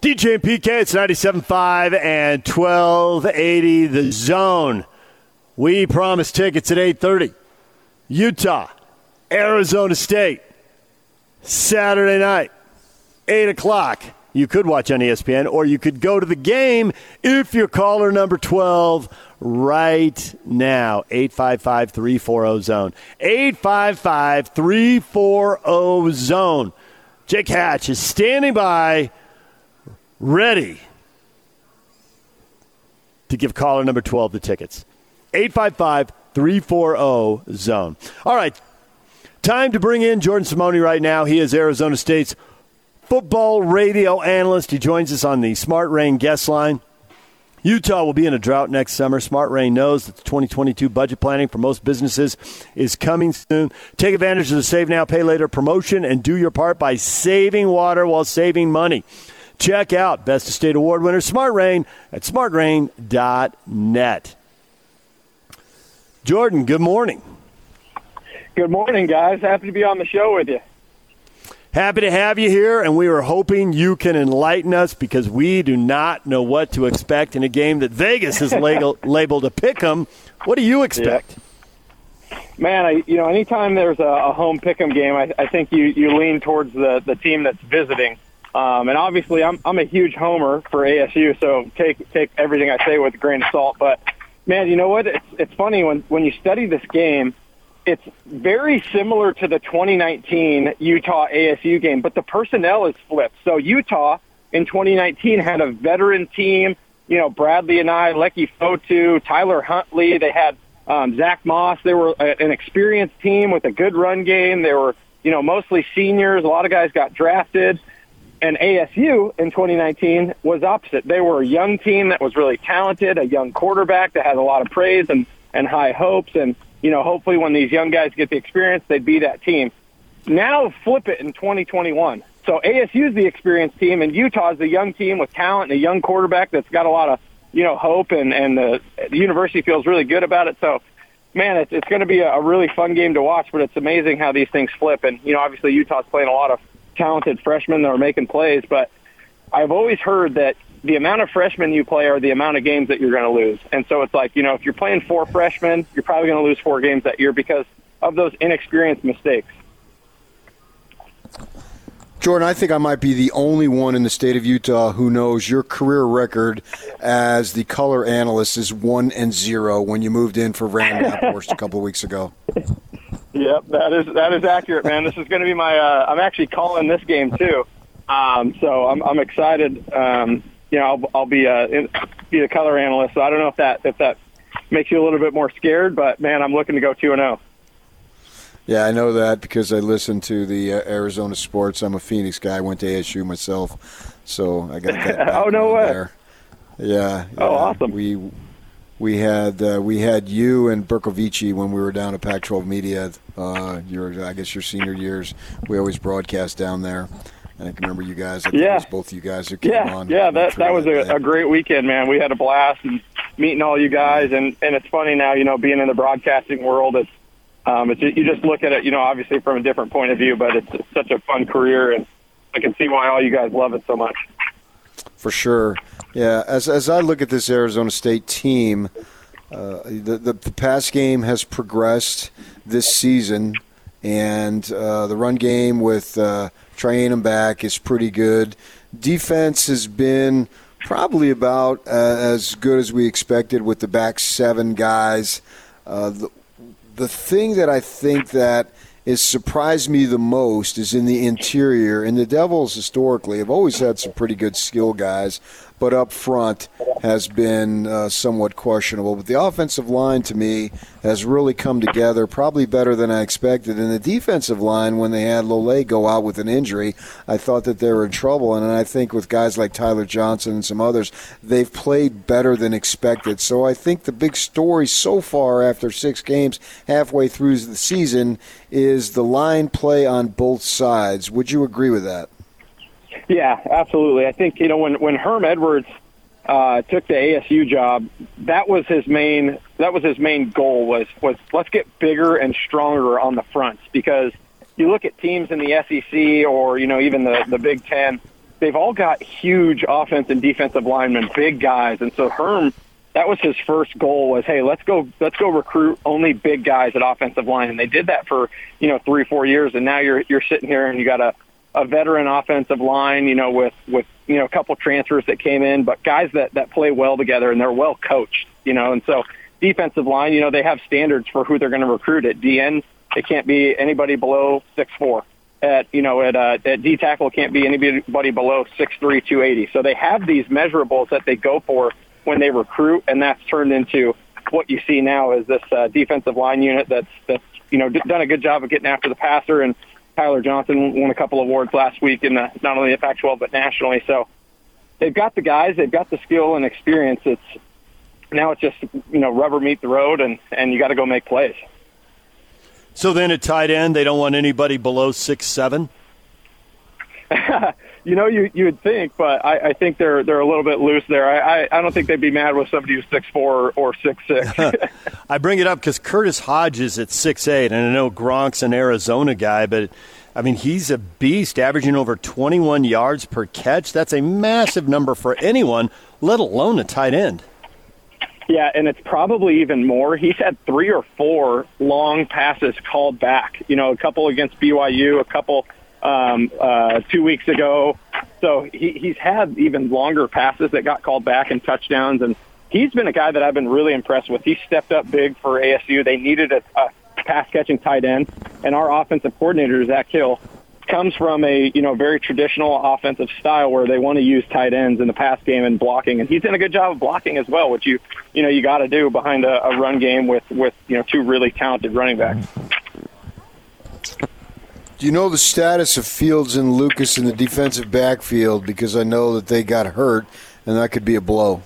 DJ and PK, it's 97.5 and 1280 the zone. We promise tickets at 8.30. Utah, Arizona State, Saturday night, 8 o'clock. You could watch on ESPN, or you could go to the game if you're caller number 12 right now. 855 340 zone. 855 340 zone. Jake Hatch is standing by, ready to give caller number 12 the tickets. 855 340 zone. All right, time to bring in Jordan Simone right now. He is Arizona State's football radio analyst. He joins us on the Smart Rain guest line. Utah will be in a drought next summer. Smart Rain knows that the 2022 budget planning for most businesses is coming soon. Take advantage of the Save Now, Pay Later promotion and do your part by saving water while saving money. Check out Best of State Award winner Smart Rain at smartrain.net. Jordan, good morning. Good morning, guys. Happy to be on the show with you. Happy to have you here, and we are hoping you can enlighten us because we do not know what to expect in a game that Vegas has labeled a pick 'em. What do you expect? Yeah. Man, I, you know, anytime there's a, a home pick 'em game, I, I think you, you lean towards the, the team that's visiting. Um, and obviously, I'm I'm a huge homer for ASU, so take take everything I say with a grain of salt. But man, you know what? It's it's funny when when you study this game it's very similar to the 2019 Utah ASU game, but the personnel is flipped. So Utah in 2019 had a veteran team. You know, Bradlee Anae, Leki Fotu, Tyler Huntley. They had um, Zach Moss. They were a, an experienced team with a good run game. They were, you know, mostly seniors. A lot of guys got drafted. And ASU in 2019 was opposite. They were a young team that was really talented, a young quarterback that had a lot of praise and, and high hopes. And you know, hopefully when these young guys get the experience, they'd be that team. Now flip it in 2021. So ASU is the experienced team, and Utah is the young team with talent and a young quarterback that's got a lot of, you know, hope, and and the, the university feels really good about it. So, man, it's it's going to be a, a really fun game to watch. But it's amazing how these things flip, and you know, obviously Utah's playing a lot of talented freshmen that are making plays, but I've always heard that the amount of freshmen you play are the amount of games that you're going to lose. And so it's like, you know, if you're playing four freshmen, you're probably going to lose four games that year because of those inexperienced mistakes. Jordan, I think I might be the only one in the state of Utah who knows your career record as the color analyst is one and zero when you moved in for Van Raaphorst a couple weeks ago. Yep, that is that is accurate, man. This is going to be my. Uh, I'm actually calling this game too, um, so I'm, I'm excited. Um, you know, I'll, I'll be a be a color analyst. So I don't know if that if that makes you a little bit more scared, but man, I'm looking to go two and zero. Oh. Yeah, I know that because I listen to the uh, Arizona sports. I'm a Phoenix guy. I went to ASU myself, so I got that. oh no way! There. Yeah, yeah. Oh, awesome. We we had uh, we had you and Bercovici when we were down at Pac-12 Media. Uh, your I guess your senior years. We always broadcast down there. And I can remember you guys. I yeah, both you guys who came yeah, on. Yeah, that that was a, a, great weekend, man. We had a blast and meeting all you guys, and and it's funny now, you know, being in the broadcasting world. It's um, it's you just look at it, you know, obviously from a different point of view, but it's, it's such a fun career, and I can see why all you guys love it so much. For sure, yeah. As as I look at this Arizona State team, uh, the, the the pass game has progressed this season, and uh, the run game with. Uh, Trayanum back is pretty good. Defense has been probably about uh, as good as we expected with the back seven guys. Uh, the, the thing that I think that has surprised me the most is in the interior. And the Devils historically have always had some pretty good skill guys, but up front has been uh, somewhat questionable. But the offensive line, to me, has really come together, probably better than I expected. And the defensive line, when they had Lole go out with an injury, I thought that they were in trouble. And I think with guys like Tyler Johnson and some others, they've played better than expected. So I think the big story so far after six games, halfway through the season, is the line play on both sides. Would you agree with that? Yeah, absolutely. I think you know when when Herm Edwards uh, took the ASU job, that was his main that was his main goal was was let's get bigger and stronger on the fronts because you look at teams in the SEC or you know even the the Big Ten, they've all got huge offense and defensive linemen, big guys, and so Herm that was his first goal was hey let's go let's go recruit only big guys at offensive line. And they did that for you know three four years. And now you're you're sitting here and you got a a veteran offensive line you know with with you know a couple transfers that came in but guys that that play well together and they're well coached you know and so defensive line you know they have standards for who they're going to recruit at DN it can't be anybody below six four at you know at uh, at D tackle can't be anybody below six three two eighty so they have these measurables that they go for when they recruit, and that's turned into what you see now is this uh, defensive line unit that's that's you know done a good job of getting after the passer. And Tyler Johnson won a couple awards last week in the, not only the Pac-12 but nationally. So they've got the guys, they've got the skill and experience. It's now it's just you know rubber meet the road, and and you got to go make plays. So then at tight end, they don't want anybody below six seven. you know, you you would think, but I, I think they're they're a little bit loose there. I, I, I don't think they'd be mad with somebody who's six four or six six. I bring it up because Curtis Hodge is at six eight, and I know Gronk's an Arizona guy, but I mean he's a beast, averaging over twenty one yards per catch. That's a massive number for anyone, let alone a tight end. Yeah, and it's probably even more. He's had three or four long passes called back. You know, a couple against BYU, a couple um, uh, two weeks ago. So he, he's had even longer passes that got called back and touchdowns. And he's been a guy that I've been really impressed with. He stepped up big for ASU. They needed a, a pass catching tight end, and our offensive coordinator Zak Hill comes from a you know very traditional offensive style where they want to use tight ends in the pass game and blocking, and he's done a good job of blocking as well, which you you know you got to do behind a, a run game with with you know two really talented running backs. Do you know the status of Fields and Lucas in the defensive backfield? Because I know that they got hurt, and that could be a blow.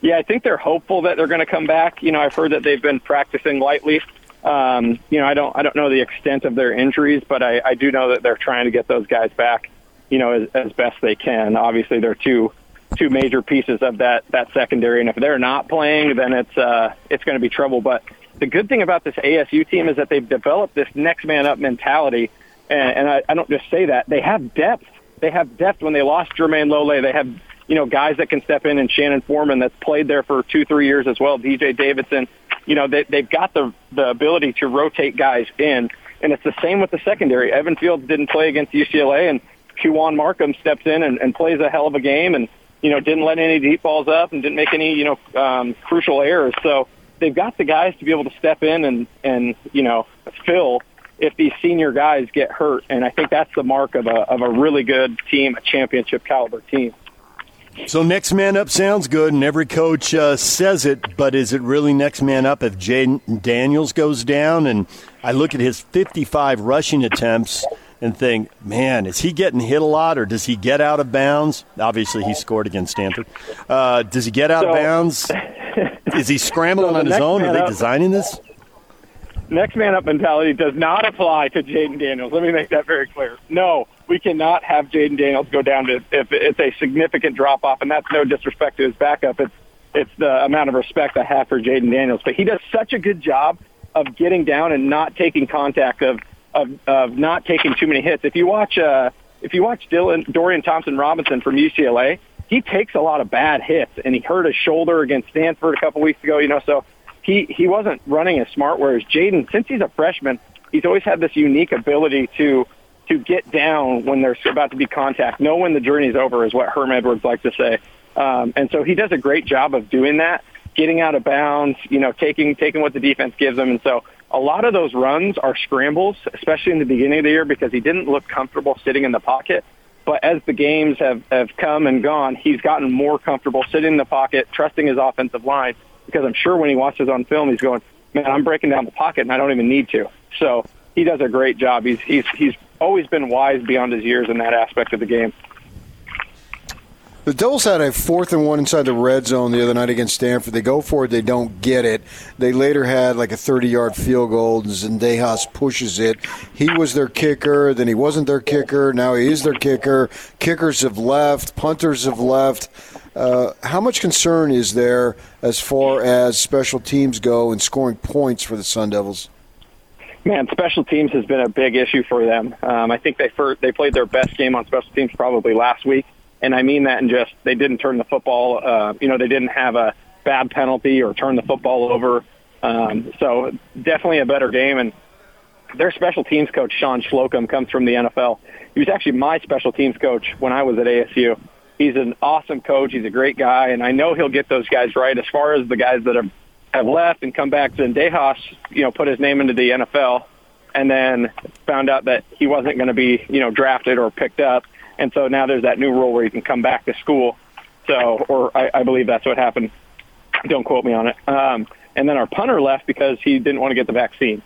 Yeah, I think they're hopeful that they're going to come back. You know, I've heard that they've been practicing lightly. Um, you know, I don't I don't know the extent of their injuries, but I, I do know that they're trying to get those guys back. You know, as, as best they can. Obviously, they're two two major pieces of that that secondary, and if they're not playing, then it's uh, it's going to be trouble. But the good thing about this ASU team is that they've developed this next man up mentality. And, and I, I don't just say that. They have depth. They have depth when they lost Jermayne Lole. They have, you know, guys that can step in and Shannon Forman that's played there for two, three years as well. DJ Davidson, you know, they, they've got the, the ability to rotate guys in. And it's the same with the secondary. Evan Fields didn't play against UCLA and Keon Markham steps in and, and plays a hell of a game and, you know, didn't let any deep balls up and didn't make any, you know, um, crucial errors. So, they've got the guys to be able to step in and and you know fill if these senior guys get hurt. And I think that's the mark of a of a really good team, a championship caliber team. So next man up sounds good, and every coach uh, says it. But is it really next man up if Jayden Daniels goes down? And I look at his 55 rushing attempts and think, man, is he getting hit a lot, or does he get out of bounds? Obviously, he scored against Stanford. Uh, does he get out so, of bounds? Is he scrambling so on his own? Are they up, designing this? Next man up mentality does not apply to Jayden Daniels. Let me make that very clear. No, we cannot have Jayden Daniels go down to if it's a significant drop off, and that's no disrespect to his backup. It's it's the amount of respect I have for Jayden Daniels. But he does such a good job of getting down and not taking contact, of of, of not taking too many hits. If you watch uh, if you watch Dylan Dorian Thompson Robinson from UCLA, he takes a lot of bad hits, and he hurt his shoulder against Stanford a couple weeks ago. You know, so he he wasn't running as smart. Whereas Jayden, since he's a freshman, he's always had this unique ability to to get down when there's about to be contact, know when the journey's over, is what Herm Edwards likes to say. Um, and so he does a great job of doing that, getting out of bounds, you know, taking taking what the defense gives him. And so a lot of those runs are scrambles, especially in the beginning of the year, because he didn't look comfortable sitting in the pocket. But as the games have, have come and gone, he's gotten more comfortable sitting in the pocket, trusting his offensive line. Because I'm sure when he watches on film, he's going, "Man, I'm breaking down the pocket, and I don't even need to." So he does a great job. He's he's he's always been wise beyond his years in that aspect of the game. The Devils had a fourth and one inside the red zone the other night against Stanford. They go for it, they don't get it. They later had like a 30 yard field goal, and Zendejas pushes it. He was their kicker, then he wasn't their kicker, now he is their kicker. Kickers have left, punters have left. Uh, how much concern is there as far as special teams go and scoring points for the Sun Devils? Man, special teams has been a big issue for them. Um, I think they first, they played their best game on special teams probably last week, and I mean that in just they didn't turn the football. Uh, you know, they didn't have a bad penalty or turn the football over. Um, so definitely a better game. And their special teams coach Shawn Slocum comes from the NFL. He was actually my special teams coach when I was at ASU. He's an awesome coach. He's a great guy, and I know he'll get those guys right. As far as the guys that have have left and come back, Zendejas, you know, put his name into the NFL, and then found out that he wasn't going to be, you know, drafted or picked up, and so now there's that new rule where you can come back to school. So, or I, I believe that's what happened. Don't quote me on it. Um, and then our punter left because he didn't want to get the vaccine.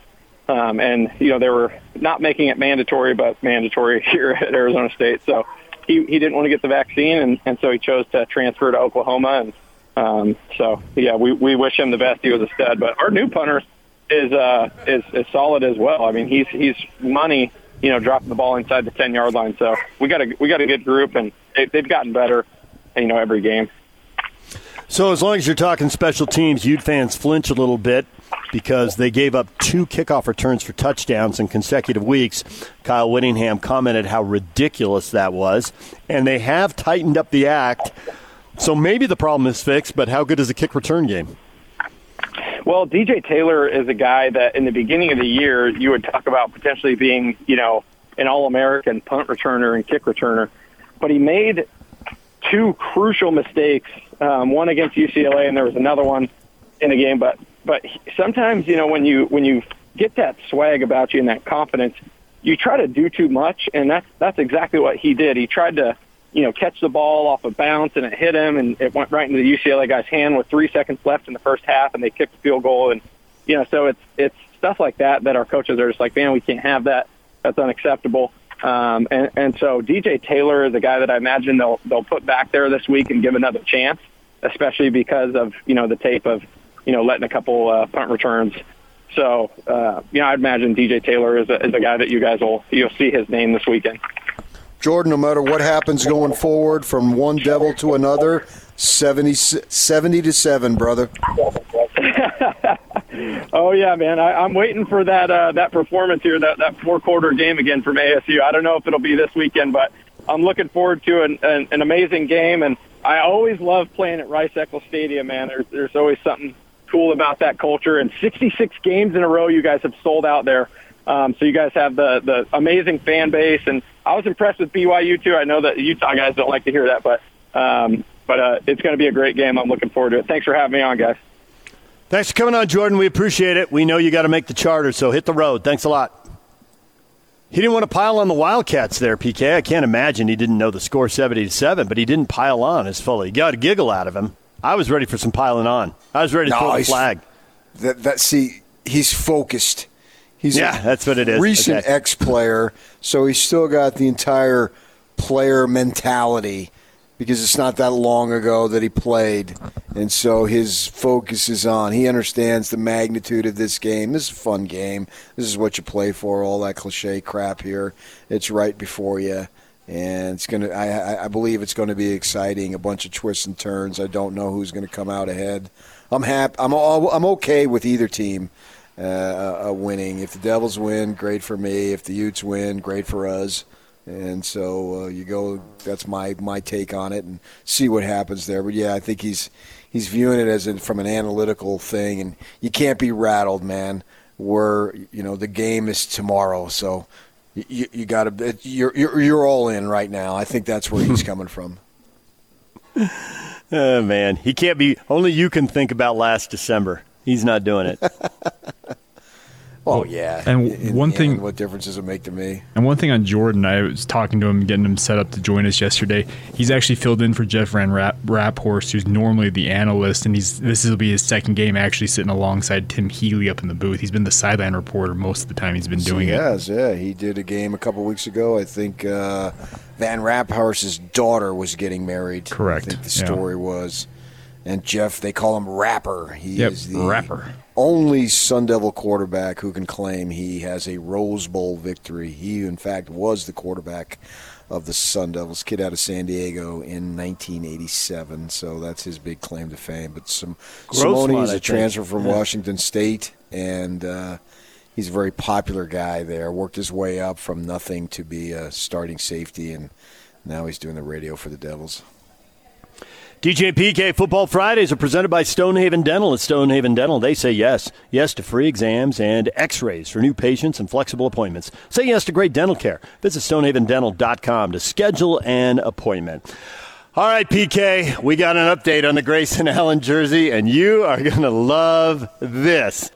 Um, and you know they were not making it mandatory, but mandatory here at Arizona State. So he he didn't want to get the vaccine, and and so he chose to transfer to Oklahoma. And um, so yeah, we we wish him the best. He was a stud. But our new punter is uh is is solid as well. I mean he's he's money. You know, dropping the ball inside the ten yard line. So we got a we got a good group, and they, they've gotten better. You know, every game. So as long as you're talking special teams, Ute fans flinch a little bit because they gave up two kickoff returns for touchdowns in consecutive weeks. Kyle Whittingham commented how ridiculous that was, and they have tightened up the act. So maybe the problem is fixed, but how good is the kick return game? Well, DJ Taylor is a guy that in the beginning of the year you would talk about potentially being, you know, an All-American punt returner and kick returner, but he made two crucial mistakes um, one against UCLA, and there was another one in the game. But but sometimes you know when you when you get that swag about you and that confidence, you try to do too much, and that's that's exactly what he did. He tried to you know catch the ball off a bounce, and it hit him, and it went right into the UCLA guy's hand with three seconds left in the first half, and they kicked the field goal, and you know so it's it's stuff like that that our coaches are just like, man, we can't have that. That's unacceptable. Um, and, and so DJ Taylor is a guy that I imagine they'll they'll put back there this week and give another chance, especially because of you know the tape of you know letting a couple uh, punt returns. So uh, you know I'd imagine DJ Taylor is a, is a guy that you guys will you'll see his name this weekend. Jordan, no matter what happens going forward from one devil to another, 70, 70 to 7, brother. oh yeah, man! I, I'm waiting for that uh, that performance here, that that four quarter game again from ASU. I don't know if it'll be this weekend, but I'm looking forward to an, an, an amazing game. And I always love playing at Rice Eccles Stadium, man. There's there's always something cool about that culture. And 66 games in a row, you guys have sold out there. Um, so you guys have the the amazing fan base, and I was impressed with BYU too. I know that Utah guys don't like to hear that, but um, but uh, it's going to be a great game. I'm looking forward to it. Thanks for having me on, guys. Thanks for coming on, Jordan. We appreciate it. We know you got to make the charter, so hit the road. Thanks a lot. He didn't want to pile on the Wildcats there, PK. I can't imagine he didn't know the score 70 to 7, but he didn't pile on as fully. You got a giggle out of him. I was ready for some piling on. I was ready to no, throw the flag. That, that see, he's focused. He's yeah, that's what it is. Recent okay. ex player, so he's still got the entire player mentality because it's not that long ago that he played. And so his focus is on. He understands the magnitude of this game. This is a fun game. This is what you play for, all that cliche crap here. It's right before you. And it's gonna. I, I believe it's going to be exciting. A bunch of twists and turns. I don't know who's going to come out ahead. I'm happy. I'm all, I'm okay with either team uh, uh, winning. If the Devils win, great for me. If the Utes win, great for us and so uh, you go. That's my my take on it, and see what happens there. But yeah, I think he's he's viewing it as a, from an analytical thing, and you can't be rattled, man. We're you know the game is tomorrow, so you, you got to you're, you're you're all in right now. I think that's where he's coming from. Oh man, he can't be. Only you can think about last December. He's not doing it. Oh yeah, and in, one thing, end, what difference does it make to me? And one thing on Jordan, I was talking to him, getting him set up to join us yesterday. He's actually filled in for Jeff Van Rap, Raaphorst, who's normally the analyst, and he's this will be his second game actually sitting alongside Tim Healey up in the booth. He's been the sideline reporter most of the time he's been doing he it. Has, yeah, he did a game a couple weeks ago. I think uh, Van Raaphorst's daughter was getting married. Correct. I think the story yeah. was. And Jeff, they call him Rapper. He yep, is the Rapper only Sun Devil quarterback who can claim he has a Rose Bowl victory. He, in fact, was the quarterback of the Sun Devils, kid out of San Diego in 1987. So that's his big claim to fame. But some Simone is a transfer from yeah. Washington State, and uh, he's a very popular guy there. Worked his way up from nothing to be a starting safety, and now he's doing the radio for the Devils. DJ PK Football Fridays are presented by Stonehaven Dental. At Stonehaven Dental, they say yes. Yes to free exams and x rays for new patients and flexible appointments. Say yes to great dental care. Visit stonehavendental.com to schedule an appointment. All right, PK, we got an update on the Grayson Allen jersey, and you are going to love this.